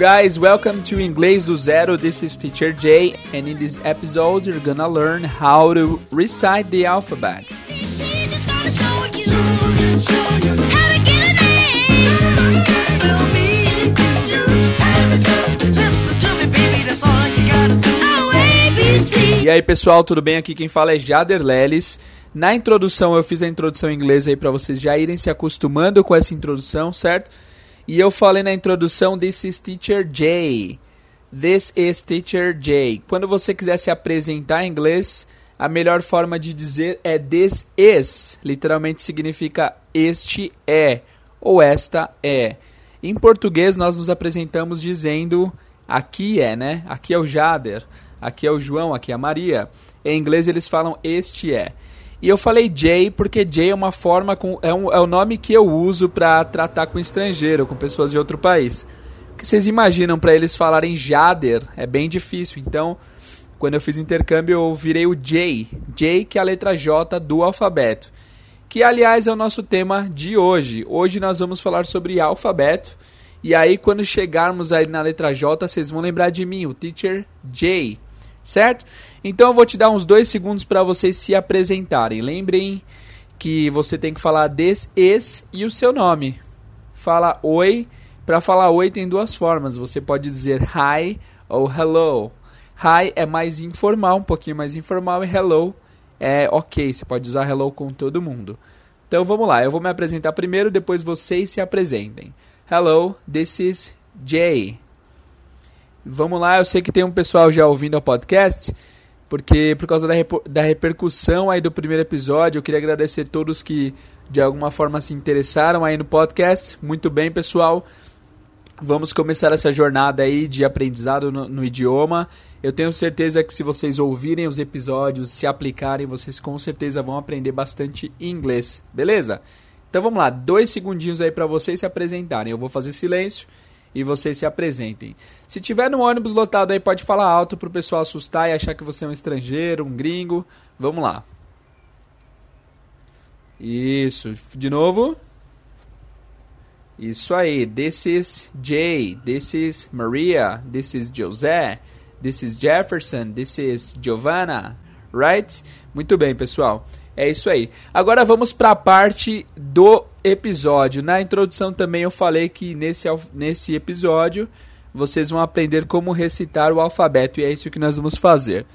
Guys. Welcome to Inglês do Zero. This is Teacher Jay, and in this episode, you're gonna learn how to recite the alphabet. E aí, pessoal, tudo bem? Aqui quem fala é Jader Leles. Na introdução, eu fiz a introdução em inglês aí para vocês já irem se acostumando com essa introdução, certo? E eu falei na introdução, this is Teacher Jay. This is Teacher Jay. Quando você quiser se apresentar em inglês, a melhor forma de dizer é this is. Literalmente significa este é ou esta é. Em português, nós nos apresentamos dizendo aqui é, né? Aqui é o Jader, aqui é o João, aqui é a Maria. Em inglês, eles falam este é. E eu falei Jay porque Jay é uma forma com é, um, é o nome que eu uso para tratar com estrangeiro, com pessoas de outro país. que vocês imaginam para eles falarem Jader é bem difícil. Então, quando eu fiz intercâmbio, eu virei o J, J que é a letra J do alfabeto. Que aliás é o nosso tema de hoje. Hoje nós vamos falar sobre alfabeto. E aí quando chegarmos aí na letra J, vocês vão lembrar de mim, o teacher J certo? Então eu vou te dar uns dois segundos para vocês se apresentarem. Lembrem que você tem que falar des, es e o seu nome. Fala oi. Para falar oi tem duas formas. Você pode dizer hi ou hello. Hi é mais informal, um pouquinho mais informal, e hello é ok. Você pode usar hello com todo mundo. Então vamos lá, eu vou me apresentar primeiro, depois vocês se apresentem. Hello, this is Jay. Vamos lá, eu sei que tem um pessoal já ouvindo o podcast, porque por causa da, da repercussão aí do primeiro episódio, eu queria agradecer a todos que de alguma forma se interessaram aí no podcast. Muito bem, pessoal. Vamos começar essa jornada aí de aprendizado no, no idioma. Eu tenho certeza que se vocês ouvirem os episódios, se aplicarem, vocês com certeza vão aprender bastante inglês, beleza? Então vamos lá, dois segundinhos aí para vocês se apresentarem. Eu vou fazer silêncio e vocês se apresentem. Se tiver no ônibus lotado aí, pode falar alto pro pessoal assustar e achar que você é um estrangeiro, um gringo. Vamos lá. Isso. De novo. Isso aí. This is Jay. This is Maria. This is José. This is Jefferson. This is Giovanna. Right? Muito bem, pessoal. É isso aí. Agora vamos para a parte do episódio. Na introdução também eu falei que nesse, nesse episódio vocês vão aprender como recitar o alfabeto e é isso que nós vamos fazer.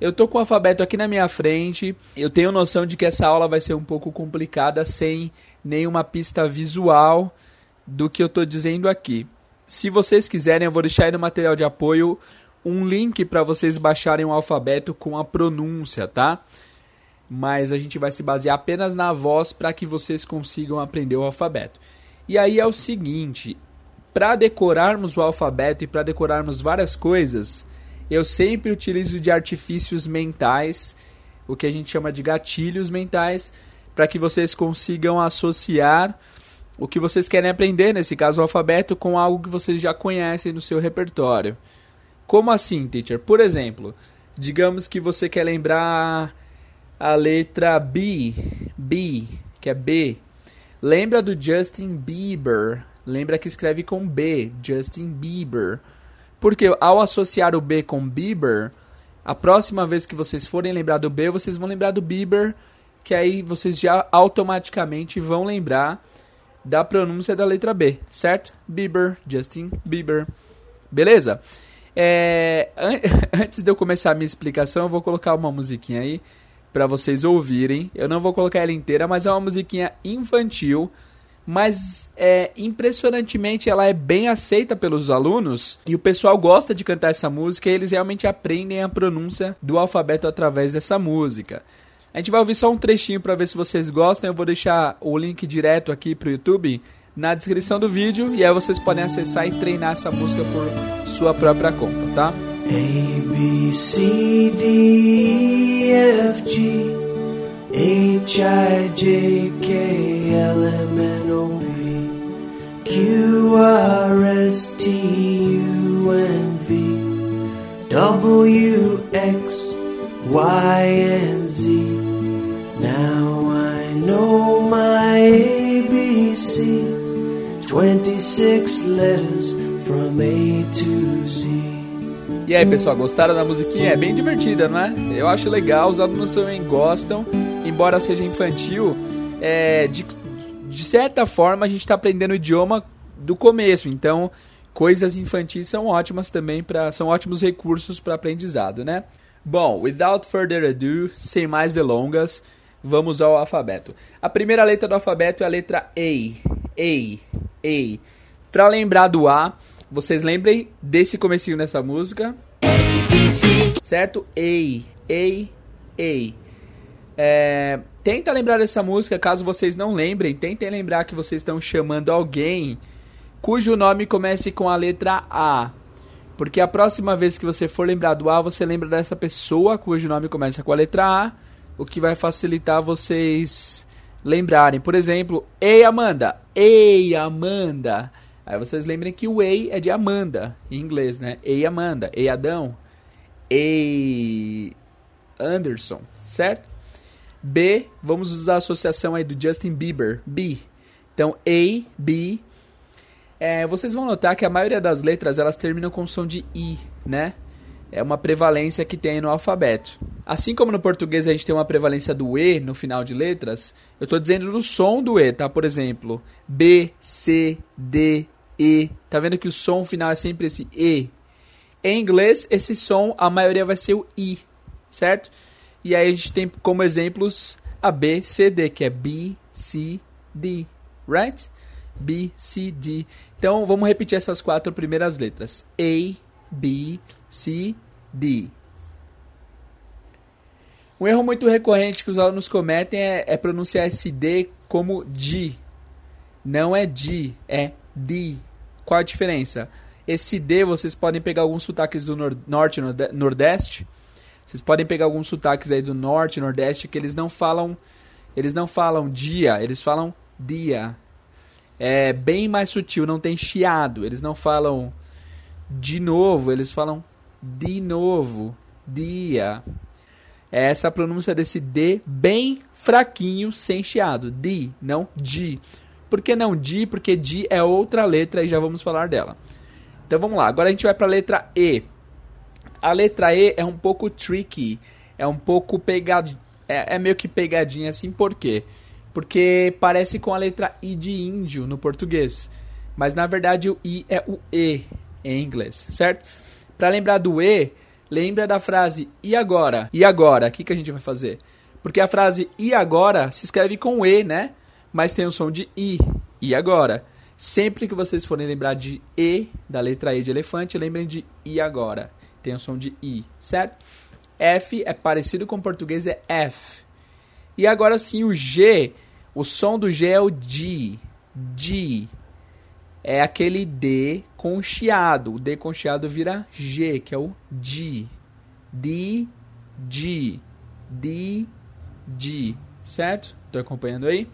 Eu tô com o alfabeto aqui na minha frente. Eu tenho noção de que essa aula vai ser um pouco complicada sem nenhuma pista visual do que eu tô dizendo aqui. Se vocês quiserem, eu vou deixar aí no material de apoio um link para vocês baixarem o alfabeto com a pronúncia, tá? Mas a gente vai se basear apenas na voz para que vocês consigam aprender o alfabeto. E aí é o seguinte, para decorarmos o alfabeto e para decorarmos várias coisas, eu sempre utilizo de artifícios mentais, o que a gente chama de gatilhos mentais, para que vocês consigam associar o que vocês querem aprender, nesse caso o alfabeto, com algo que vocês já conhecem no seu repertório. Como assim, teacher? Por exemplo, digamos que você quer lembrar a letra B, B, que é B. Lembra do Justin Bieber? Lembra que escreve com B, Justin Bieber. Porque ao associar o B com Bieber, a próxima vez que vocês forem lembrar do B, vocês vão lembrar do Bieber, que aí vocês já automaticamente vão lembrar da pronúncia da letra B, certo? Bieber, Justin Bieber. Beleza? É, an antes de eu começar a minha explicação, eu vou colocar uma musiquinha aí para vocês ouvirem. Eu não vou colocar ela inteira, mas é uma musiquinha infantil, mas é impressionantemente ela é bem aceita pelos alunos e o pessoal gosta de cantar essa música e eles realmente aprendem a pronúncia do alfabeto através dessa música. A gente vai ouvir só um trechinho para ver se vocês gostam. Eu vou deixar o link direto aqui pro YouTube na descrição do vídeo e aí vocês podem acessar e treinar essa música por sua própria conta, tá? A B C D H I J K L M N O P Q R S T U N V W X Y and Z Now I know my ABCs 26 letters from A to Z. E aí, pessoal, gostaram da musiquinha? É bem divertida, não é? Eu acho legal, os alunos também gostam, embora seja infantil, é, de, de certa forma a gente está aprendendo o idioma do começo, então coisas infantis são ótimas também para são ótimos recursos para aprendizado, né? Bom, without further ado, sem mais delongas, vamos ao alfabeto. A primeira letra do alfabeto é a letra A. A. A. Para lembrar do A, vocês lembrem desse comecinho nessa música? Certo? A. A. A. É, tenta lembrar dessa música, caso vocês não lembrem, tentem lembrar que vocês estão chamando alguém cujo nome comece com a letra A. Porque a próxima vez que você for lembrar do A, você lembra dessa pessoa cujo nome começa com a letra A, o que vai facilitar vocês lembrarem. Por exemplo, Ei Amanda, Ei Amanda. Aí vocês lembrem que o Ei é de Amanda, em inglês, né? Ei Amanda, Ei Adão, Ei Anderson, certo? B, vamos usar a associação aí do Justin Bieber, B. Então, A, B, é, vocês vão notar que a maioria das letras elas terminam com som de i, né? É uma prevalência que tem no alfabeto. Assim como no português a gente tem uma prevalência do e no final de letras, eu estou dizendo do som do e, tá? Por exemplo, B, C, D, E. Tá vendo que o som final é sempre esse e? Em inglês, esse som, a maioria vai ser o i, certo? E aí a gente tem como exemplos a B, C, D, que é B, C, D, right? B, C, D. Então vamos repetir essas quatro primeiras letras: A, B, C, D. Um erro muito recorrente que os alunos cometem é, é pronunciar esse D como D. Não é D, é D. Qual a diferença? Esse D vocês podem pegar alguns sotaques do nor norte e nordeste. Vocês podem pegar alguns sotaques aí do norte nordeste que eles não falam, eles não falam dia, eles falam dia é bem mais sutil, não tem chiado. Eles não falam de novo, eles falam de novo, dia. É essa pronúncia desse D bem fraquinho, sem chiado. Di, não di. Por que não di? Porque di é outra letra e já vamos falar dela. Então vamos lá, agora a gente vai para a letra E. A letra E é um pouco tricky, é um pouco pegado, é, é meio que pegadinha assim, por quê? porque parece com a letra I de índio no português. Mas na verdade o I é o E em inglês, certo? Para lembrar do E, lembra da frase e agora? E agora? O que, que a gente vai fazer? Porque a frase e agora se escreve com E, né? Mas tem o som de I. E agora? Sempre que vocês forem lembrar de E, da letra E de elefante, lembrem de e agora. Tem o som de I, certo? F é parecido com o português, é F. E agora sim, o G o som do G é o D. D. É aquele D com chiado. O D com chiado vira G, que é o D. D, D. D, D. Certo? Estou acompanhando aí?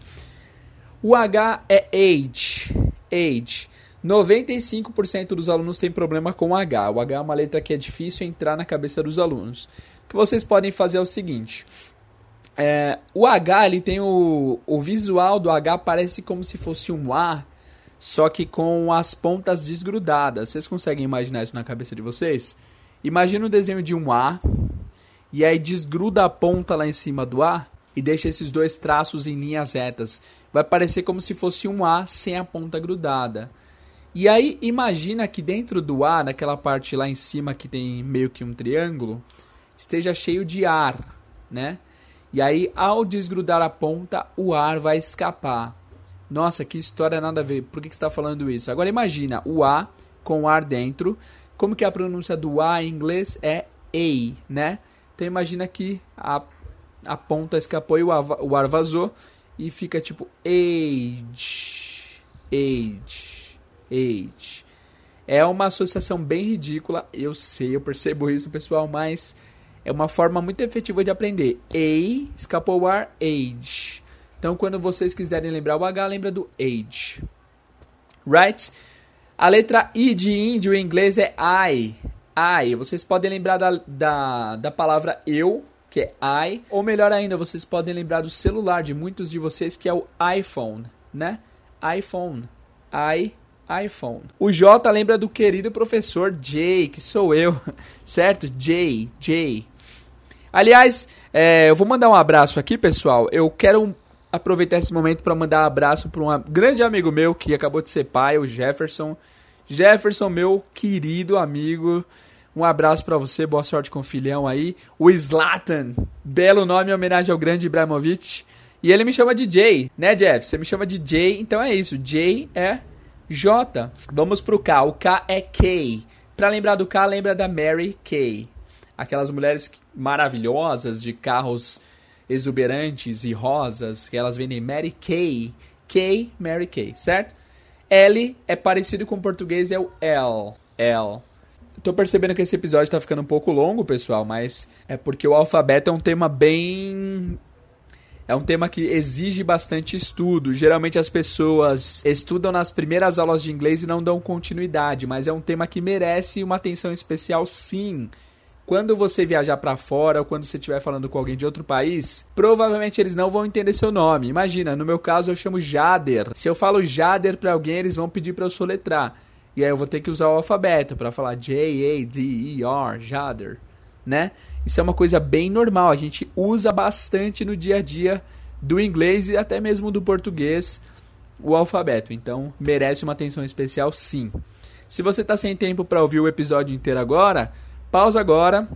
O H é age. Age. 95% dos alunos têm problema com H. O H é uma letra que é difícil entrar na cabeça dos alunos. O que vocês podem fazer é o seguinte: é, o H, ele tem o, o visual do H parece como se fosse um A, só que com as pontas desgrudadas. Vocês conseguem imaginar isso na cabeça de vocês? Imagina o desenho de um A, e aí desgruda a ponta lá em cima do A e deixa esses dois traços em linhas retas. Vai parecer como se fosse um A sem a ponta grudada. E aí imagina que dentro do A, naquela parte lá em cima que tem meio que um triângulo, esteja cheio de ar, né? E aí, ao desgrudar a ponta, o ar vai escapar. Nossa, que história nada a ver. Por que, que você está falando isso? Agora imagina o A com ar dentro. Como que a pronúncia do A em inglês é A, né? Então imagina que a, a ponta escapou e o ar, o ar vazou e fica tipo age, age, age. É uma associação bem ridícula, eu sei, eu percebo isso, pessoal, mas é uma forma muito efetiva de aprender. A, escapou o ar, age. Então, quando vocês quiserem lembrar o H, lembra do age. Right? A letra I de índio em inglês é I. I. Vocês podem lembrar da, da, da palavra eu, que é I. Ou melhor ainda, vocês podem lembrar do celular de muitos de vocês, que é o iPhone, né? iPhone. I, iPhone. O J lembra do querido professor Jay, que sou eu, certo? Jay, Jay. Aliás, é, eu vou mandar um abraço aqui, pessoal. Eu quero aproveitar esse momento para mandar um abraço para um grande amigo meu que acabou de ser pai, o Jefferson. Jefferson, meu querido amigo. Um abraço para você, boa sorte com o filhão aí. O Slatan, belo nome em homenagem ao grande Ibrahimovic. E ele me chama de Jay, né, Jeff? Você me chama de Jay, então é isso. Jay é J. Vamos pro K. O K é Kay. Para lembrar do K, lembra da Mary Kay. Aquelas mulheres maravilhosas de carros exuberantes e rosas que elas vendem Mary Kay. Kay, Mary Kay, certo? L é parecido com o português, é o L. L. Tô percebendo que esse episódio tá ficando um pouco longo, pessoal, mas é porque o alfabeto é um tema bem é um tema que exige bastante estudo. Geralmente as pessoas estudam nas primeiras aulas de inglês e não dão continuidade, mas é um tema que merece uma atenção especial sim. Quando você viajar para fora ou quando você estiver falando com alguém de outro país, provavelmente eles não vão entender seu nome. Imagina, no meu caso eu chamo Jader. Se eu falo Jader para alguém, eles vão pedir para eu soletrar. E aí eu vou ter que usar o alfabeto para falar J A D E R, Jader, né? Isso é uma coisa bem normal, a gente usa bastante no dia a dia do inglês e até mesmo do português o alfabeto. Então, merece uma atenção especial sim. Se você está sem tempo para ouvir o episódio inteiro agora, pausa agora,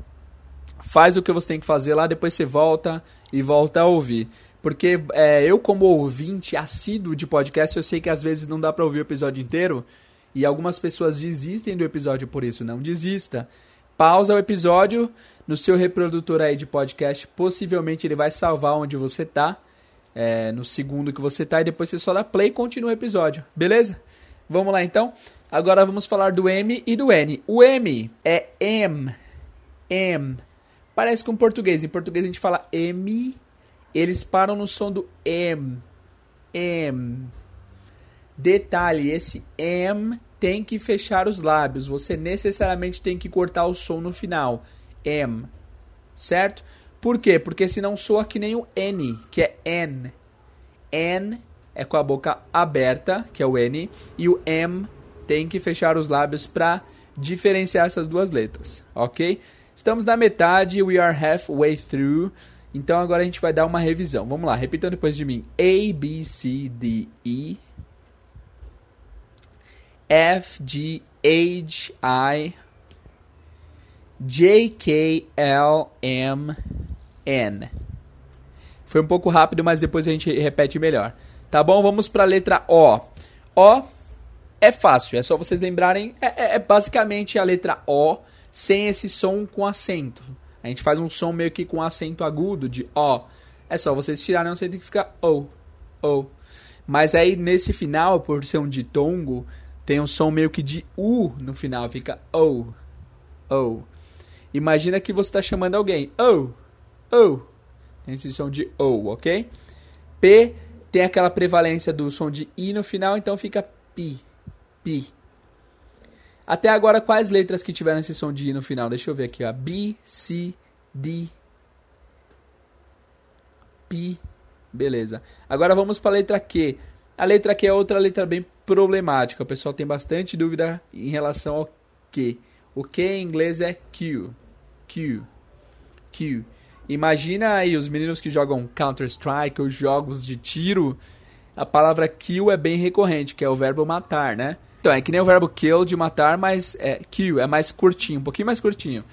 faz o que você tem que fazer lá, depois você volta e volta a ouvir. Porque é, eu, como ouvinte assíduo de podcast, eu sei que às vezes não dá para ouvir o episódio inteiro e algumas pessoas desistem do episódio por isso. Não desista. Pausa o episódio no seu reprodutor aí de podcast. Possivelmente ele vai salvar onde você tá. É, no segundo que você tá. E depois você só dá play e continua o episódio. Beleza? Vamos lá então. Agora vamos falar do M e do N. O M é M. M. Parece com português. Em português a gente fala M. Eles param no som do M. M. Detalhe: esse M tem que fechar os lábios. Você necessariamente tem que cortar o som no final. M. Certo? Por quê? Porque senão soa que nem o N, que é N. N é com a boca aberta, que é o N, e o M tem que fechar os lábios para diferenciar essas duas letras, ok? Estamos na metade, we are halfway through. Então agora a gente vai dar uma revisão. Vamos lá, repitam depois de mim. A, B, C, D, E. F, G, H, I, J, K, L, M, N. Foi um pouco rápido, mas depois a gente repete melhor. Tá bom? Vamos para a letra O. O é fácil, é só vocês lembrarem. É, é, é, basicamente a letra O sem esse som com acento. A gente faz um som meio que com acento agudo de O. É só vocês tirarem o acento que fica O. O. Mas aí nesse final, por ser um ditongo, tem um som meio que de U no final, fica O. O. Imagina que você está chamando alguém. O. O. Tem esse som de O, ok? P tem aquela prevalência do som de I no final, então fica Pi. Pi. Até agora, quais letras que tiveram esse som de I no final? Deixa eu ver aqui, ó. B, C, D, Pi. Beleza. Agora vamos para a letra Q. A letra Q é outra letra bem problemática. O pessoal tem bastante dúvida em relação ao Q. O Q em inglês é Q. Q. Q. Imagina aí os meninos que jogam Counter-Strike ou jogos de tiro. A palavra kill é bem recorrente, que é o verbo matar, né? Então, é que nem o verbo kill de matar, mas é kill, é mais curtinho, um pouquinho mais curtinho.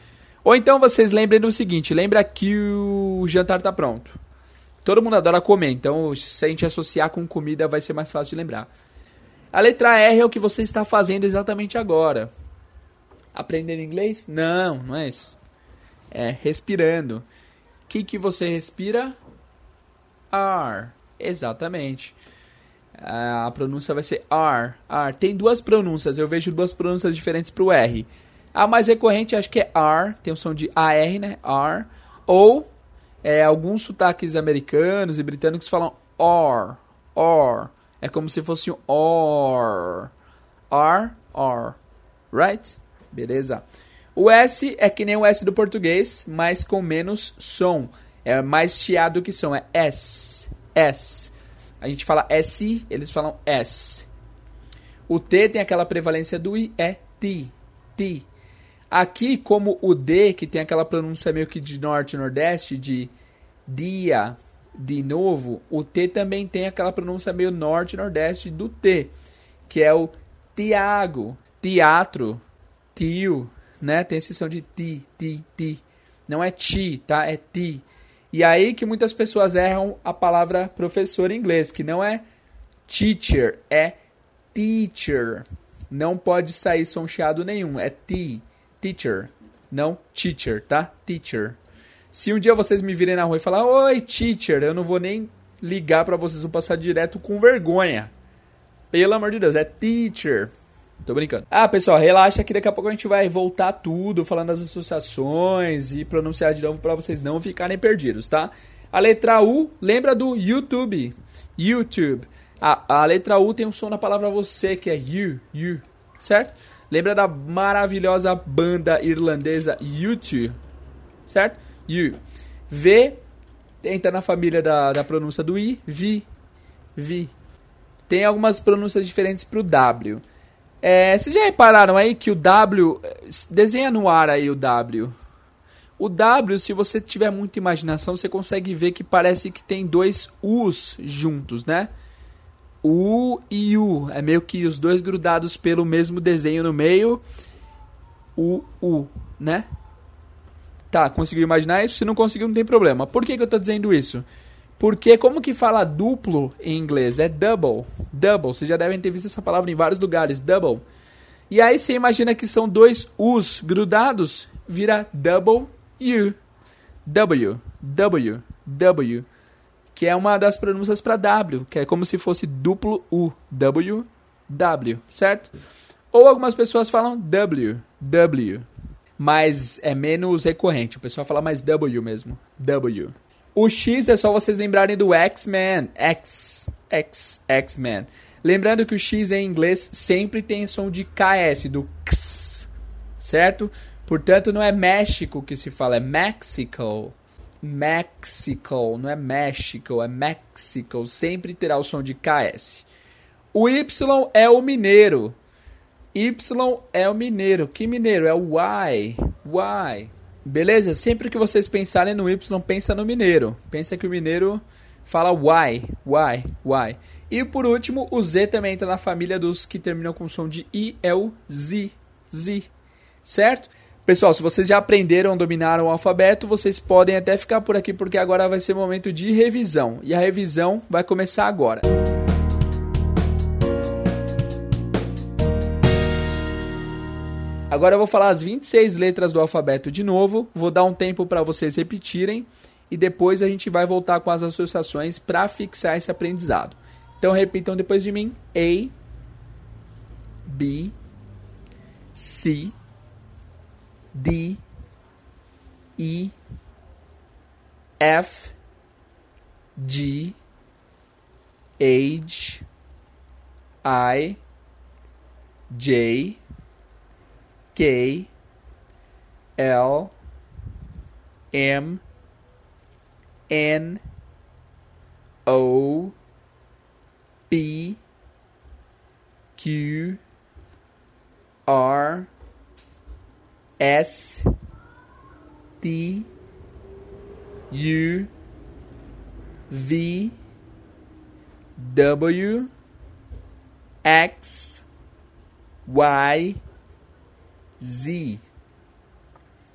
Ou então vocês lembrem do seguinte, lembra que o jantar tá pronto. Todo mundo adora comer, então se a gente associar com comida vai ser mais fácil de lembrar. A letra R é o que você está fazendo exatamente agora. Aprender inglês? Não, não é isso. É respirando. O que, que você respira? R. Exatamente. A pronúncia vai ser R. R. Tem duas pronúncias. Eu vejo duas pronúncias diferentes para o R. A mais recorrente acho que é R. Tem o som de AR, né? R. Ou é, alguns sotaques americanos e britânicos falam or, or. É como se fosse um or, or, or, right? Beleza? O S é que nem o S do português, mas com menos som. É mais chiado que som, é S, S. A gente fala S, eles falam S. O T tem aquela prevalência do I, é ti, ti. Aqui, como o D, que tem aquela pronúncia meio que de norte e nordeste, de dia, de novo, o T também tem aquela pronúncia meio norte e nordeste do T, que é o Tiago, teatro, tio, né? Tem esse som de ti, ti, ti. Não é ti, tá? É ti. E aí que muitas pessoas erram a palavra professor em inglês, que não é teacher, é teacher. Não pode sair som chiado nenhum, é ti, teacher, não teacher, tá? Teacher. Se um dia vocês me virem na rua e falar, oi, teacher, eu não vou nem ligar para vocês, vão passar direto com vergonha. Pelo amor de Deus, é teacher. Tô brincando. Ah, pessoal, relaxa que daqui a pouco a gente vai voltar tudo, falando das associações e pronunciar de novo para vocês não ficarem perdidos, tá? A letra U, lembra do YouTube. YouTube. A, a letra U tem um som na palavra você, que é you, you, certo? Lembra da maravilhosa banda irlandesa YouTube, certo? You. V, entra na família da, da pronúncia do I, vi, vi. Tem algumas pronúncias diferentes pro W. É, vocês já repararam aí que o W. Desenha no ar aí o W. O W, se você tiver muita imaginação, você consegue ver que parece que tem dois U's juntos, né? U e U. É meio que os dois grudados pelo mesmo desenho no meio. U, U, né? Tá, conseguiu imaginar isso? Se não conseguiu, não tem problema. Por que, que eu tô dizendo isso? Porque como que fala duplo em inglês? É double. Double. Vocês já devem ter visto essa palavra em vários lugares. Double. E aí você imagina que são dois U's grudados, vira double U. W. W. W. Que é uma das pronúncias para W, que é como se fosse duplo U. W. W. Certo? Ou algumas pessoas falam W. W. Mas é menos recorrente. O pessoal fala mais W mesmo. W. O X é só vocês lembrarem do X-Men. X. X. X-Men. Lembrando que o X em inglês sempre tem som de KS, do X. Certo? Portanto, não é México que se fala, é Mexico. Mexico, não é México, é Mexico. Sempre terá o som de KS. O Y é o mineiro. Y é o mineiro. Que mineiro? É o Y. Y. Beleza? Sempre que vocês pensarem no Y, pensa no mineiro. Pensa que o mineiro fala Y, Y, Y. E por último, o Z também entra na família dos que terminam com som de I, é o Z, Z. Certo? Pessoal, se vocês já aprenderam, dominaram o alfabeto, vocês podem até ficar por aqui porque agora vai ser momento de revisão. E a revisão vai começar agora. Agora eu vou falar as 26 letras do alfabeto de novo, vou dar um tempo para vocês repetirem e depois a gente vai voltar com as associações para fixar esse aprendizado. Então repitam depois de mim: A, B, C, D, E, F, G, H, I, J, K L M N O B Q R S T U V W X Y Z.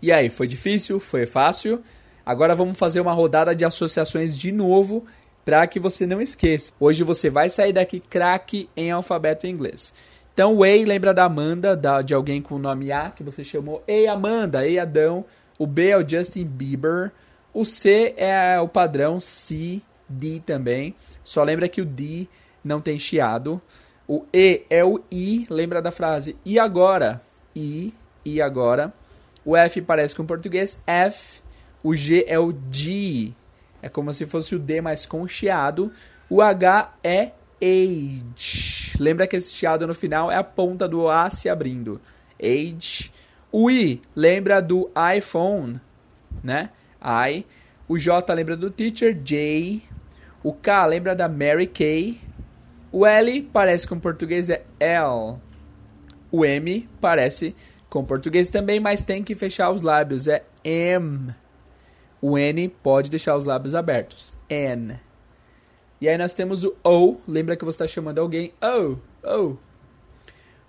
E aí, foi difícil? Foi fácil? Agora vamos fazer uma rodada de associações de novo para que você não esqueça. Hoje você vai sair daqui craque em alfabeto inglês. Então, o A lembra da Amanda, da, de alguém com o nome A, que você chamou Ei Amanda, Ei Adão. O B é o Justin Bieber. O C é o padrão C, D também. Só lembra que o D não tem chiado. O E é o I, lembra da frase e agora? I, I agora. O F parece com português, F. O G é o G. É como se fosse o D mais com chiado. O H é age. Lembra que esse chiado no final é a ponta do A se abrindo. Age. O I lembra do iPhone, né? I. O J lembra do teacher, J. O K lembra da Mary Kay. O L parece com português é L. O M parece com português também, mas tem que fechar os lábios, é M. O N pode deixar os lábios abertos, N. E aí nós temos o O, lembra que você está chamando alguém, O, O.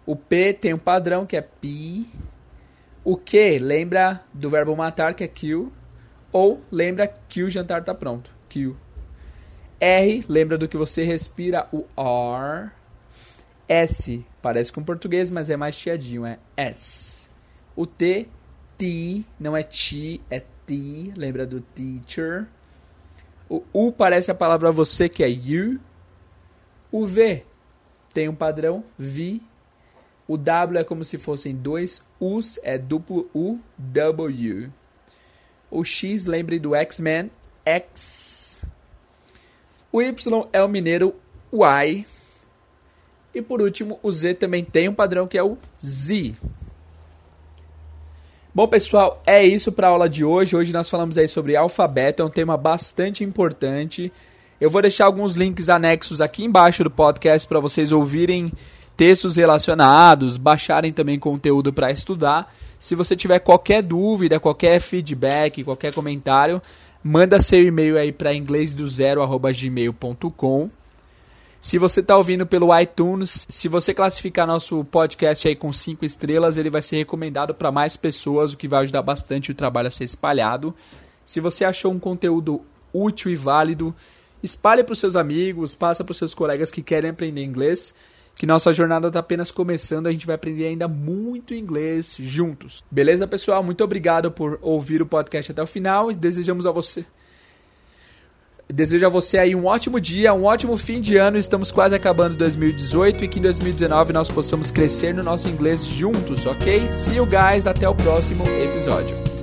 O P tem um padrão que é P. O Q lembra do verbo matar, que é kill. Ou lembra que o jantar está pronto, kill. R lembra do que você respira, o R. S parece com português, mas é mais chiadinho, é S. O T, T, não é ti, é T, lembra do teacher. O U parece a palavra você, que é you. O V tem um padrão, V. O W é como se fossem dois U's, é duplo U, W. O X, lembre do X-Men, X. O Y é o mineiro Y. E por último, o Z também tem um padrão que é o Z. Bom, pessoal, é isso para a aula de hoje. Hoje nós falamos aí sobre alfabeto, é um tema bastante importante. Eu vou deixar alguns links anexos aqui embaixo do podcast para vocês ouvirem textos relacionados, baixarem também conteúdo para estudar. Se você tiver qualquer dúvida, qualquer feedback, qualquer comentário, manda seu e-mail aí para inglesdozero@gmail.com. Se você está ouvindo pelo iTunes, se você classificar nosso podcast aí com cinco estrelas, ele vai ser recomendado para mais pessoas, o que vai ajudar bastante o trabalho a ser espalhado. Se você achou um conteúdo útil e válido, espalhe para os seus amigos, passa para os seus colegas que querem aprender inglês que nossa jornada está apenas começando, a gente vai aprender ainda muito inglês juntos. Beleza, pessoal? Muito obrigado por ouvir o podcast até o final e desejamos a você Desejo a você aí um ótimo dia, um ótimo fim de ano. Estamos quase acabando 2018 e que em 2019 nós possamos crescer no nosso inglês juntos, ok? See you guys, até o próximo episódio.